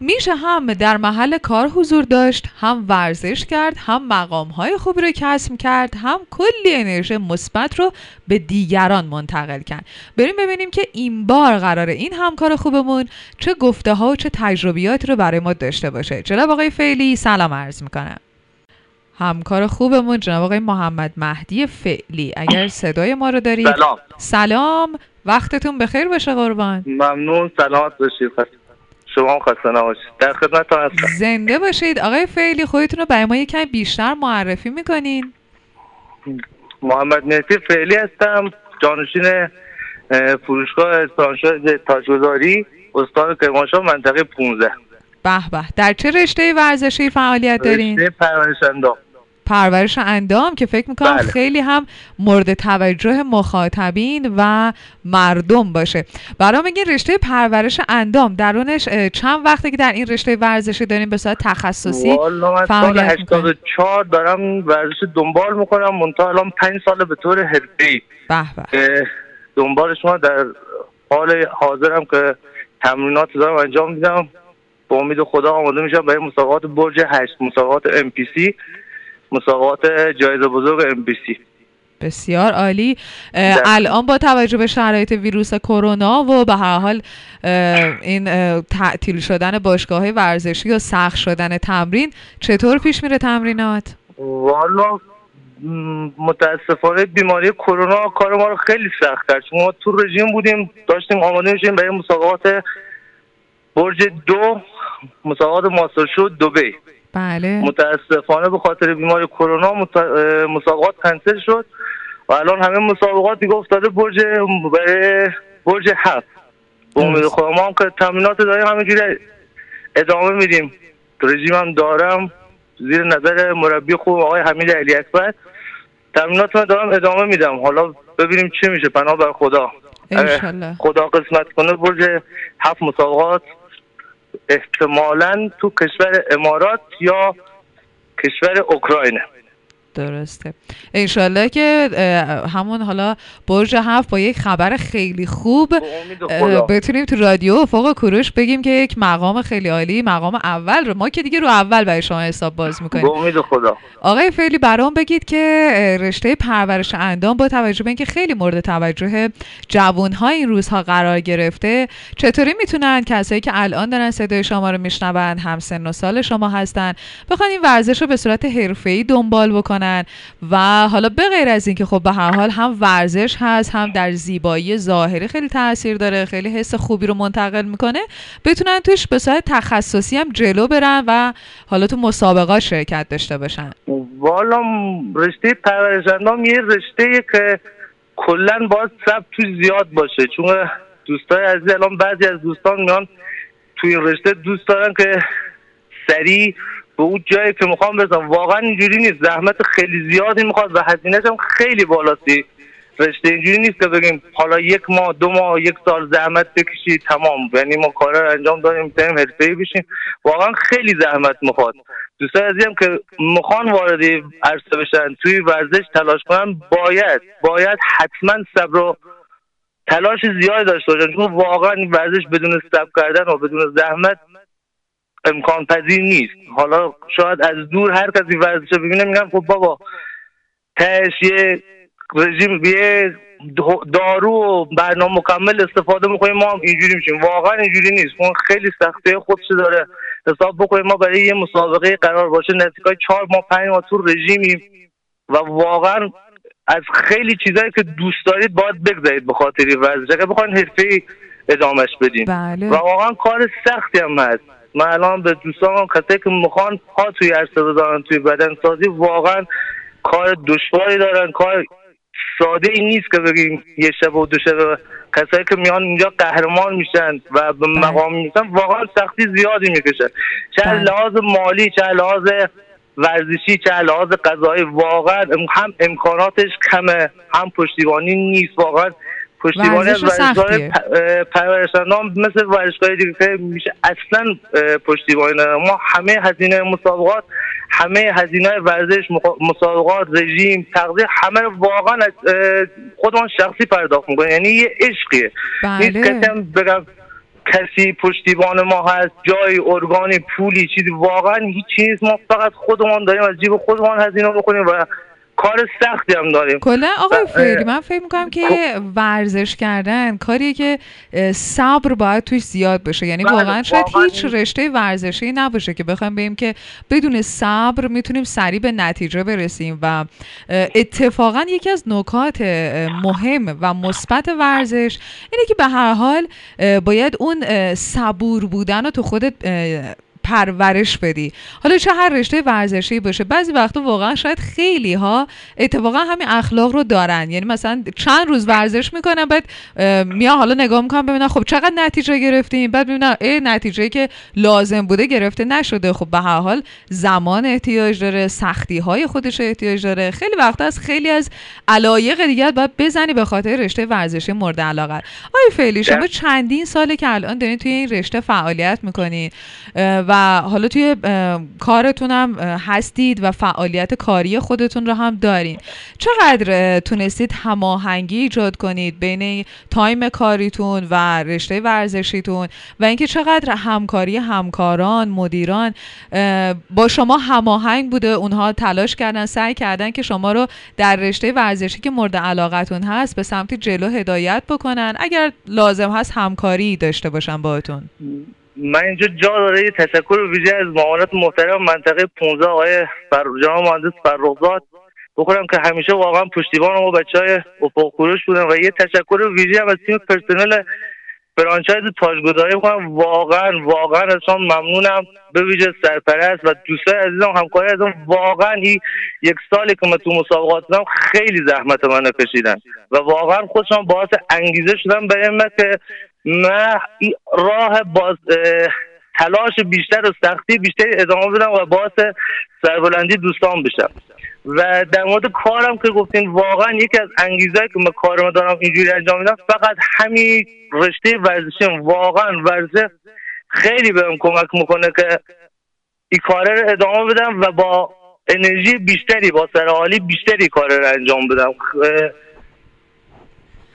میشه هم در محل کار حضور داشت هم ورزش کرد هم مقام های خوبی رو کسب کرد هم کلی انرژی مثبت رو به دیگران منتقل کرد. بریم ببینیم که این بار قراره این همکار خوبمون چه گفته ها و چه تجربیاتی رو برای ما داشته باشه. جناب آقای فعلی سلام عرض می‌کنم. همکار خوبمون جناب آقای محمد مهدی فعلی اگر صدای ما رو دارید. سلام. سلام. وقتتون بخیر باشه قربان. ممنون. سلامت باشید. شما هم خسته نباشید. در خدمت هستم. زنده باشید. آقای فعلی خودتون رو برای ما یکم بیشتر معرفی می‌کنین. محمد مهدی فعلی هستم جانشین اه، فروشگاه فرانچایز تاجگذاری استان کرمانشاه منطقه 15 به به. در چه رشته ورزشی فعالیت دارین؟ رشته پرورش اندام پرورش اندام که فکر می‌کنم بله. خیلی هم مورد توجه مخاطبین و مردم باشه. برام میگین رشته پرورش اندام درونش چند وقته که در این رشته ورزشی دارین به صورت تخصصی فعالیت می‌کنی؟ 84 دارم ورزش دنبال می‌کنم. منتها الان 5 سال به طور حرفه‌ای. به دنبال شما در حال حاضرم که تمرینات دارم انجام میدم. با امید خدا آماده میشم برای مسابقات برج هشت مسابقات ام پی سی مسابقات جایزه بزرگ ام پی سی بسیار عالی. الان با توجه به شرایط ویروس کرونا و به هر حال این تعطیل شدن باشگاه ورزشی و سخت شدن تمرین چطور پیش میره تمرینات؟ والا متاسفانه بیماری کرونا کار ما رو خیلی سخت کرد. چون ما تو رژیم بودیم داشتیم آماده میشیم برای مسابقات برج دو مسابقات ماستر شو دبی. بله. متاسفانه به خاطر بیماری کرونا مت- مسابقات کنسل شد و الان همه مسابقات دیگه افتاده برج برج هفت. به امید ما هم که تمرینات داریم همینجوری ادامه میدیم. رژیم هم دارم. زیر نظر مربی خوب آقای حمید علی اکبر. تمرینات رو دارم ادامه میدم. حالا ببینیم چی میشه. پناه بر خدا. خدا قسمت کنه برج هفت مسابقات. احتمالا تو کشور امارات یا کشور اوکراینه. درسته. انشالله که همون حالا برج هفت با یک خبر خیلی خوب بتونیم تو رادیو افق کوروش بگیم که یک مقام خیلی عالی مقام اول رو ما که دیگه رو اول برای شما حساب باز می‌کنیم. به امید خدا. آقای فعلی برام بگید که رشته پرورش اندام با توجه به اینکه خیلی مورد توجه جوانها این روزها قرار گرفته چطوری می‌تونن کسایی که الان دارن صدای شما رو میشنون هم سن و سال شما هستن بخوان این ورزش رو به صورت حرفه‌ای دنبال بکنن؟ و حالا به غیر از اینکه خب به هر حال هم ورزش هست هم در زیبایی ظاهری خیلی تاثیر داره خیلی حس خوبی رو منتقل می‌کنه بتونن توش به صورت تخصصی هم جلو برن و حالا تو مسابقات شرکت داشته باشن. والا رشته پرورش اندام یه رشته که کلا باید ثبت تو زیاد باشه. چون دوستای عزیز الان بعضی از دوستان میان توی این رشته دوست دارن که سریع به اون جایی که می‌خوام برسم واقعا اینجوری نیست. زحمت خیلی زیادی می‌خواد و هزینهش هم خیلی بالاستی رشته اینجوری نیست که بگیم حالا یک ماه دو ماه یک سال زحمت بکشی تمام. یعنی ما کار رو انجام داریم می‌تونیم حرفه‌ای بشیم. واقعا خیلی زحمت می‌خواد. دوستان عزیزی هم که می‌خوان وارد عرصه بشن توی ورزش تلاش کنن باید باید حتما صبر و تلاش زیادی داشته باشن. چون واقعا ورزش بدون صبر کردن و بدون زحمت امکان پذیر نیست. حالا شاید از دور هر کسی ورزش ببینه میگن خب بابا تهش یه رژیم یه دارو و برنامه مکمل استفاده می‌کنیم ما هم اینجوری میشیم. واقعا اینجوری نیست. اون خیلی سختی خودش داره حساب بکنیم ما برای یه مسابقه قرار باشه نزدیکای چهار ماه پنج ماه تو رژیمیم و واقعا از خیلی چیزایی که دوست دارید باید بگذارید به خاطر ورزش. اگه بخواین حرفه ادامهش بدین. بله. و واقعا کار سختی هم هست. من الان به دوستان کسایی که می‌خوان پا توی عرصه بذارن توی بدن سازی واقعا کار دشواری دارن کار ساده ای نیست که بگیم یه شب و دو شب کسایی که میان اینجا قهرمان میشن و به بله. مقام می‌رسن واقعا سختی زیادی می‌کشن چه بله. لحاظ مالی چه لحاظ ورزشی چه لحاظ غذایی واقعا هم امکاناتش کمه هم پشتیبانی نیست واقعا پشتیبانی از ورزش ورزشگاه مثل ورزشگاه دیگه میشه اصلا پشتیبانی نداره. ما همه هزینه مسابقات همه هزینه ورزش مسابقات رژیم تغذیه همه رو واقعا خودمان شخصی پرداخت می‌کنیم یعنی یه عشقیه. بله. کسی هم بگم کسی پشتیبان ما هست جای ارگانی پولی چیزی. واقعا هیچ چیز ما فقط خودمان داریم از جیب خودمان هزینه بکنیم و کار سختی هم داریم کلا آقای فری من فکر می‌کنم که خب. ورزش کردن کاریه که صبر باید توش زیاد بشه یعنی بله، واقعا شاید هیچ رشته ورزشی نباشه که بخوایم بگیم که بدون صبر می‌تونیم سریع به نتیجه برسیم و اتفاقا یکی از نکات مهم و مثبت ورزش اینه که به هر حال باید اون صبور بودن رو تو خودت پرورش بدی. حالا چه هر رشته ورزشی باشه. بعضی وقتا واقعا شاید خیلی ها اتفاقا همین اخلاق رو دارن. یعنی مثلا چند روز ورزش می‌کنن بعد میان حالا نگاه می‌کنن ببینن خب چقدر نتیجه گرفتیم. بعد ببینن ای نتیجه که لازم بوده گرفته نشده. خب به هر حال زمان احتیاج داره سختی های خودش احتیاج داره. خیلی وقتا از خیلی از علایق دیگر باید بزنی به خاطر رشته ورزشی مورد علاقه. آیا فعلی شما چندین ساله که الان دارین توی این رشته فعالیت می‌کنین و حالا توی کارتون هستید و فعالیت کاری خودتون رو هم دارین. چقدر تونستید هماهنگی ایجاد کنید بین تایم کاریتون و رشته ورزشیتون و اینکه چقدر همکاری همکاران مدیران با شما هماهنگ بوده اونها تلاش کردن سعی کردن که شما رو در رشته ورزشی که مورد علاقتون هست به سمت جلو هدایت بکنن. اگر لازم هست همکاری داشته باشن باهاتون. من اینجا جا داره یه تشکر ویژه از معاونت محترم منطقه 15 آقای فر... جناب مهندس فرخزاد. بخورم که همیشه واقعا پشتیبان ما بچه های افق کوروش بودن و یه تشکر ویژه هم از تیم پرسنل فرانچایز تاجگذاری می‌کنم واقعا واقعا از ممنونم. به ویژه سرپرست و دوستای عزیزم همکاری ازم واقعا این یک سالی که من تو مسابقات بودم خیلی زحمت من کشیدن و واقعا خودشان باعث انگیزه شدن به که من راه باز تلاش بیشتر و سختی بیشتری ادامه بدم و باعث سربلندی دوستان بشم. و در مورد کارم که گفتین واقعا یکی از انگیزهایی که من کارم دارم اینجوری انجام میدم فقط همین رشته ورزشیم. واقعا ورزش خیلی بهم کمک می‌کنه که این کار رو ادامه بدم و با انرژی بیشتری با سرحالی بیشتری کار رو انجام بدم.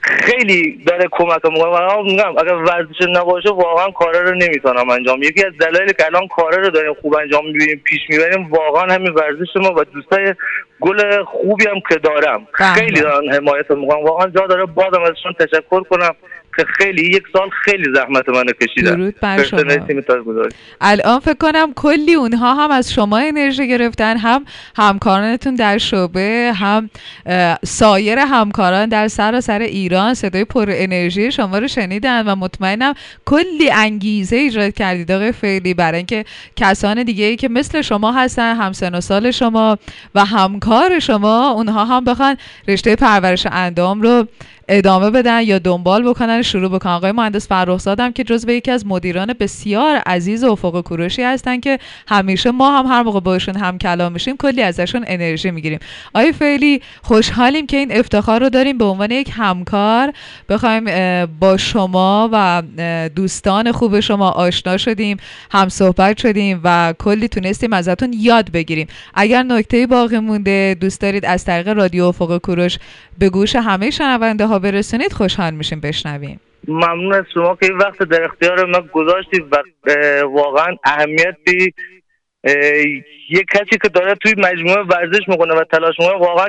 خیلی داره کمک می‌کنه. و میگم اگر ورزش نباشه واقعا کارا رو نمی‌تونم انجام. یکی از دلایلی که الان کارا رو داریم خوب انجام می‌بینیم پیش می‌بریم واقعا همین ورزش ما و دوستای گل خوبی هم که دارم. بله. خیلی دارن حمایت می‌کنم واقعا جا داره بازم ازشون تشکر کنم. که خیلی یک سال خیلی زحمت منو کشیدن. درود بر شما. الان فکر کنم کلی اونها هم از شما انرژی گرفتن هم همکارانتون در شعبه هم سایر همکاران در سراسر ایران. صدای پر انرژی شما رو شنیدن و مطمئنم کلی انگیزه ایجاد کردید آقای فعلی برای اینکه کسان دیگه ای که مثل شما هستن همسن و سال شما و همکار شما اونها هم بخوان رشته پرورش اندام رو ادامه بدن یا دنبال بکنن. شروع بکنن آقای مهندس فرخزادم که جزو یکی از مدیران بسیار عزیز افق کوروشی هستن که همیشه ما هم هر موقع باشون هم کلام میشیم کلی ازشون انرژی می‌گیریم. آقای فعلی خوشحالیم که این افتخار رو داریم. به عنوان یک همکار بخوایم با شما و دوستان خوب شما آشنا شدیم هم صحبت شدیم و کلی تونستیم ازتون یاد بگیریم. اگر نکته باقی مونده دوست دارید از طریق رادیو افق کوروش به گوش همه شنونده برسونید خوشحال میشیم بشنویم. ممنون از شما که این وقت در اختیار ما گذاشتید و واقعا اهمیتی یک کسی که داره توی مجموعه ورزش می‌کنه و تلاش می‌کنه واقعا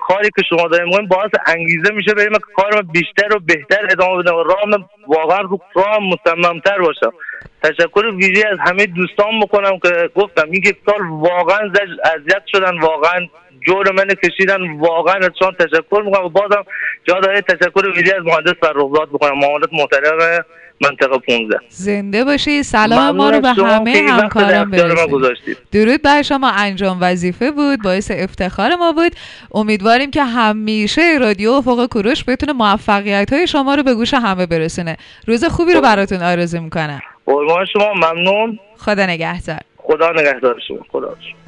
کاری که شما دارید می‌کنید باعث انگیزه میشه بریم که کار بیشتر و بهتر ادامه بدم و راه واقعا رو راه مصممتر باشم تشکر ویژه از همه دوستان می‌کنم که گفتم این سال واقعا اذیت شدن واقعا جور من کشیدن واقعا از شما تشکر می‌کنم. و بازم جا داره تشکر ویژه از مهندس فرخزاد بکنم مهندس محترم منطقه 15 زنده باشی. سلام ما رو به همه همکاران برسید درود بر شما. انجام وظیفه بود. باعث افتخار ما بود. امیدواریم که همیشه رادیو فوق کوروش بتونه موفقیت های شما رو به گوش همه برسونه. روز خوبی رو براتون آرزو می‌کنم. قربان شما. ممنون. خدا نگهدار. خدا نگهدار شما. خدا شما